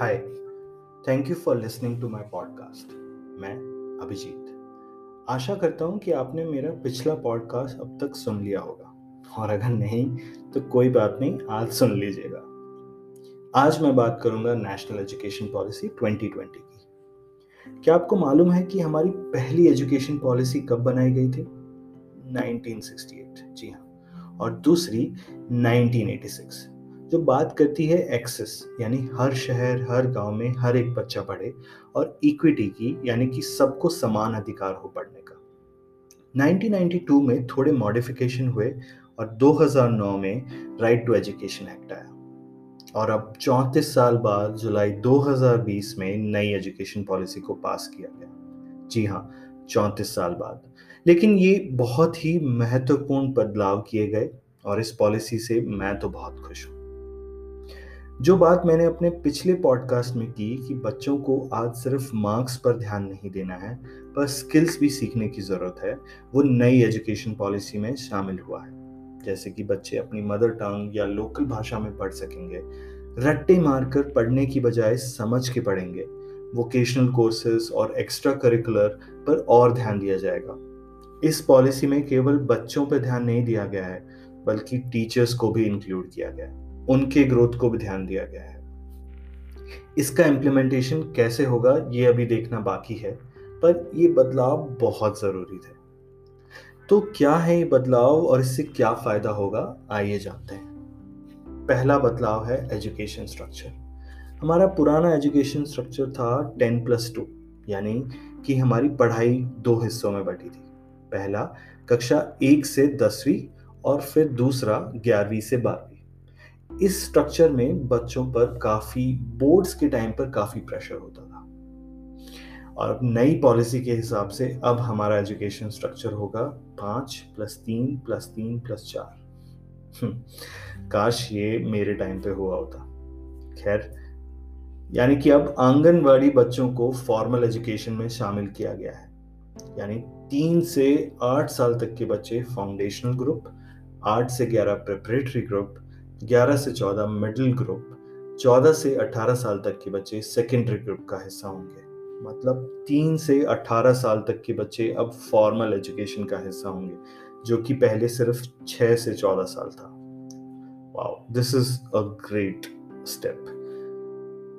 Hi thank you for listening to my podcast मैं अभिजीत। आशा करता हूँ कि आपने मेरा पिछला पॉडकास्ट अब तक सुन लिया होगा। और अगर नहीं तो कोई बात नहीं, आज सुन लीजिएगा। आज मैं बात करूँगा नेशनल एजुकेशन पॉलिसी 2020 की। क्या आपको मालूम है कि हमारी पहली एजुकेशन पॉलिसी कब बनाई गई थी? 1968 जी हाँ। और दूसरी 1986 जो बात करती है एक्सेस यानी हर शहर, हर गाँव में हर एक बच्चा पढ़े और इक्विटी की, यानी कि सबको समान अधिकार हो पढ़ने का। 1992 में थोड़े मॉडिफिकेशन हुए और 2009 में राइट टू एजुकेशन एक्ट आया। और अब 34 साल बाद जुलाई 2020 में नई एजुकेशन पॉलिसी को पास किया गया। जी हाँ चौंतीस साल बाद। लेकिन ये बहुत ही महत्वपूर्ण बदलाव किए गए और इस पॉलिसी से मैं तो बहुत खुश हूँ। जो बात मैंने अपने पिछले पॉडकास्ट में की कि बच्चों को आज सिर्फ़ मार्क्स पर ध्यान नहीं देना है, पर स्किल्स भी सीखने की ज़रूरत है, वो नई एजुकेशन पॉलिसी में शामिल हुआ है। जैसे कि बच्चे अपनी मदर टंग या लोकल भाषा में पढ़ सकेंगे, रट्टे मारकर पढ़ने की बजाय समझ के पढ़ेंगे वोकेशनल कोर्सेज और एक्स्ट्रा करिकुलर पर और ध्यान दिया जाएगा। इस पॉलिसी में केवल बच्चों पर ध्यान नहीं दिया गया है, बल्कि टीचर्स को भी इंक्लूड किया गया है। उनके ग्रोथ को भी ध्यान दिया गया है। इसका इम्प्लीमेंटेशन कैसे होगा, ये अभी देखना बाकी है, पर ये बदलाव बहुत ज़रूरी थे तो क्या है ये बदलाव और इससे क्या फ़ायदा होगा, आइए जानते हैं। पहला बदलाव है एजुकेशन स्ट्रक्चर हमारा पुराना एजुकेशन स्ट्रक्चर था टेन प्लस टू यानी कि हमारी पढ़ाई दो हिस्सों में बटी थी। पहला, कक्षा एक से दसवीं और फिर दूसरा, ग्यारहवीं से बारहवीं। इस स्ट्रक्चर में बच्चों पर काफ़ी बोर्ड्स के टाइम पर काफ़ी प्रेशर होता था। और अब नई पॉलिसी के हिसाब से अब हमारा एजुकेशन स्ट्रक्चर होगा पाँच प्लस तीन प्लस तीन प्लस चार। हम्म, काश ये मेरे टाइम पे हुआ होता। खैर यानी कि अब आंगनवाड़ी बच्चों को फॉर्मल एजुकेशन में शामिल किया गया है। यानी तीन से आठ साल तक के बच्चे फाउंडेशनल ग्रुप आठ से ग्यारह प्रिपरेटरी ग्रुप 11 से 14 मिडिल ग्रुप 14 से 18 साल तक के बच्चे सेकेंडरी ग्रुप का हिस्सा होंगे। मतलब तीन से 18 साल तक के बच्चे अब फॉर्मल एजुकेशन का हिस्सा होंगे, जो कि पहले सिर्फ़ 6 से 14 साल था। Wow this is a great step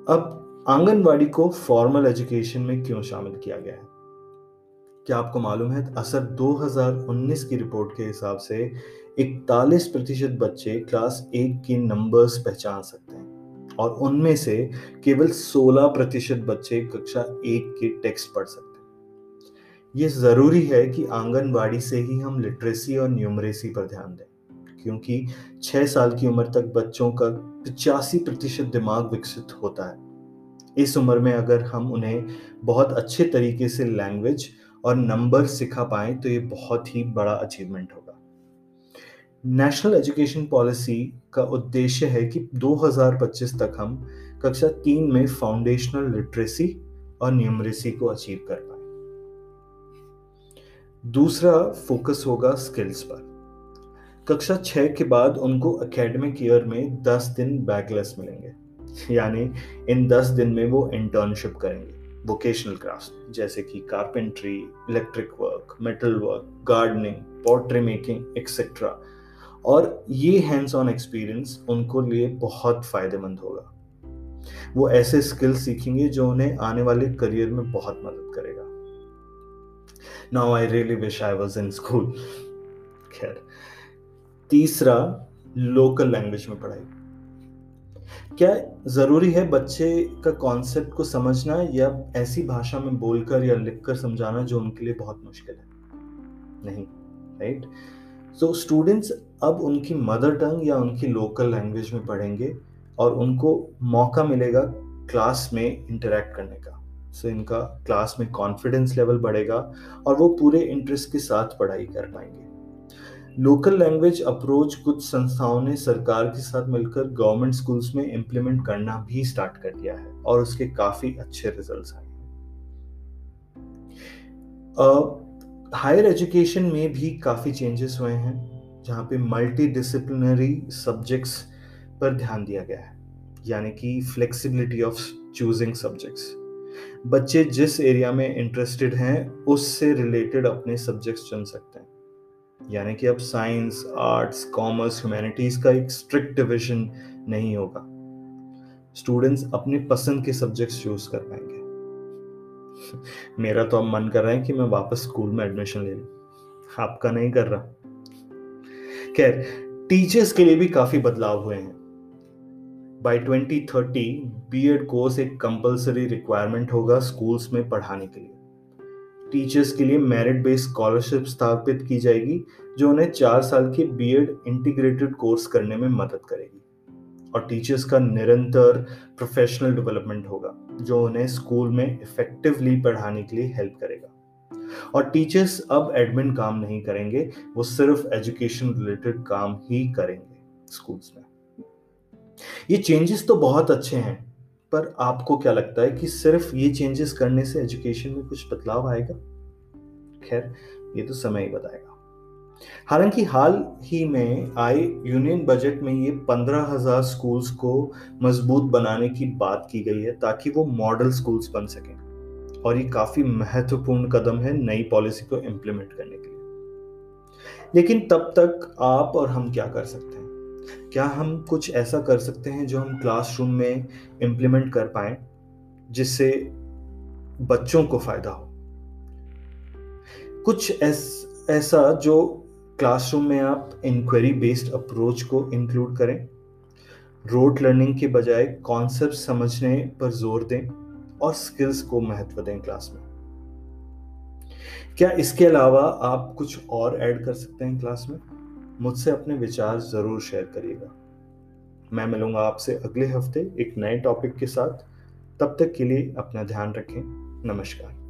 अब आंगनवाड़ी को फॉर्मल एजुकेशन में क्यों शामिल किया गया है? क्या आपको मालूम है? असर 2019 की रिपोर्ट के हिसाब से इकतालीस प्रतिशत बच्चे क्लास एक के नंबर्स पहचान सकते हैं। और उनमें से केवल 16 प्रतिशत बच्चे कक्षा एक के टेक्स्ट पढ़ सकते हैं। ये ज़रूरी है कि आंगनबाड़ी से ही हम लिटरेसी और न्यूमरेसी पर ध्यान दें, क्योंकि छह साल की उम्र तक बच्चों का पिचासी प्रतिशत दिमाग विकसित होता है। इस उम्र में अगर हम उन्हें बहुत अच्छे तरीके से लैंग्वेज और नंबर सिखा पाए तो ये बहुत ही बड़ा अचीवमेंट होगा। नेशनल एजुकेशन पॉलिसी का उद्देश्य है कि 2025 तक हम कक्षा तीन में फाउंडेशनल लिटरेसी और न्यूमरेसी को अचीव कर पाए। दूसरा फोकस होगा स्किल्स पर। कक्षा छह के बाद उनको एकेडमिक ईयर में 10 दिन बैकलेस मिलेंगे। यानी इन 10 दिन में वो इंटर्नशिप करेंगे वोकेशनल क्राफ्ट जैसे कि carpentry electric work metal work gardening pottery making etcetera और ये हैंड्स ऑन एक्सपीरियंस उनको लिए बहुत फ़ायदेमंद होगा। वो ऐसे स्किल सीखेंगे जो उन्हें आने वाले करियर में बहुत मदद करेगा। Now I really wish I was in school खैर, तीसरा लोकल लैंग्वेज में पढ़ाई। क्या ज़रूरी है बच्चे का कॉन्सेप्ट को समझना या ऐसी भाषा में बोलकर या लिखकर समझाना जो उनके लिए बहुत मुश्किल है? नहीं राइट सो स्टूडेंट्स अब उनकी मदर टंग या उनकी लोकल लैंग्वेज में पढ़ेंगे और उनको मौका मिलेगा क्लास में इंटरेक्ट करने का। सो so, इनका क्लास में कॉन्फिडेंस लेवल बढ़ेगा और वो पूरे इंटरेस्ट के साथ पढ़ाई कर पाएँगे। लोकल लैंग्वेज अप्रोच कुछ संस्थाओं ने सरकार के साथ मिलकर गवर्नमेंट स्कूल्स में इम्प्लीमेंट करना भी स्टार्ट कर दिया है और उसके काफ़ी अच्छे रिजल्ट्स आए हायर एजुकेशन में भी काफ़ी चेंजेस हुए हैं। जहाँ पे मल्टी डिसिप्लिनरी सब्जेक्ट्स पर ध्यान दिया गया है, यानी कि फ्लेक्सिबिलिटी ऑफ़ चूजिंग सब्जेक्ट्स बच्चे जिस एरिया में इंटरेस्टेड हैं, उससे रिलेटेड अपने सब्जेक्ट्स चुन सकते हैं। यानी कि अब साइंस आर्ट्स कॉमर्स ह्यूमैनिटीज का एक स्ट्रिक्ट डिविजन नहीं होगा। स्टूडेंट्स अपने पसंद के सब्जेक्ट्स चूज़ कर पाएँगे। मेरा तो अब मन कर रहा है कि मैं वापस स्कूल में एडमिशन ले लूँ। आपका नहीं कर रहा। खैर टीचर्स के लिए भी काफ़ी बदलाव हुए हैं। बाय 2030 बीएड कोर्स एक कंपलसरी रिक्वायरमेंट होगा स्कूल्स में पढ़ाने के लिए। टीचर्स के लिए मेरिट बेस्ड स्कॉलरशिप स्थापित की जाएगी, जो उन्हें चार साल के बीएड इंटीग्रेटेड कोर्स करने में मदद करेगी। और टीचर्स का निरंतर प्रोफेशनल डेवलपमेंट होगा, जो उन्हें स्कूल में इफेक्टिवली पढ़ाने के लिए हेल्प करेगा। और टीचर्स अब एडमिन काम नहीं करेंगे, वो सिर्फ़ एजुकेशन रिलेटेड काम ही करेंगे स्कूल्स में। ये चेंजेस तो बहुत अच्छे हैं, पर आपको क्या लगता है कि सिर्फ़ ये चेंजेस करने से एजुकेशन में कुछ बदलाव आएगा? खैर, ये तो समय ही बताएगा। हालाँकि हाल ही में आए यूनियन बजट में ये पंद्रह हज़ार स्कूल्स को मज़बूत बनाने की बात की गई है, ताकि वो मॉडल स्कूल्स बन सकें। और ये काफ़ी महत्वपूर्ण कदम है नई पॉलिसी को इम्प्लीमेंट करने के लिए। लेकिन तब तक आप और हम क्या कर सकते हैं? क्या हम कुछ ऐसा कर सकते हैं जो हम क्लासरूम में इम्प्लीमेंट कर पाए जिससे बच्चों को फ़ायदा हो? कुछ ऐस, ऐसा जो क्लासरूम में आप इंक्वायरी बेस्ड अप्रोच को इंक्लूड करें। रोड लर्निंग के बजाय कॉन्सेप्ट समझने पर ज़ोर दें। और स्किल्स को महत्व दें क्लास में। क्या इसके अलावा आप कुछ और ऐड कर सकते हैं क्लास में? मुझसे अपने विचार ज़रूर शेयर करिएगा। मैं मिलूँगा आपसे अगले हफ़्ते एक नए टॉपिक के साथ। तब तक के लिए अपना ध्यान रखें। नमस्कार।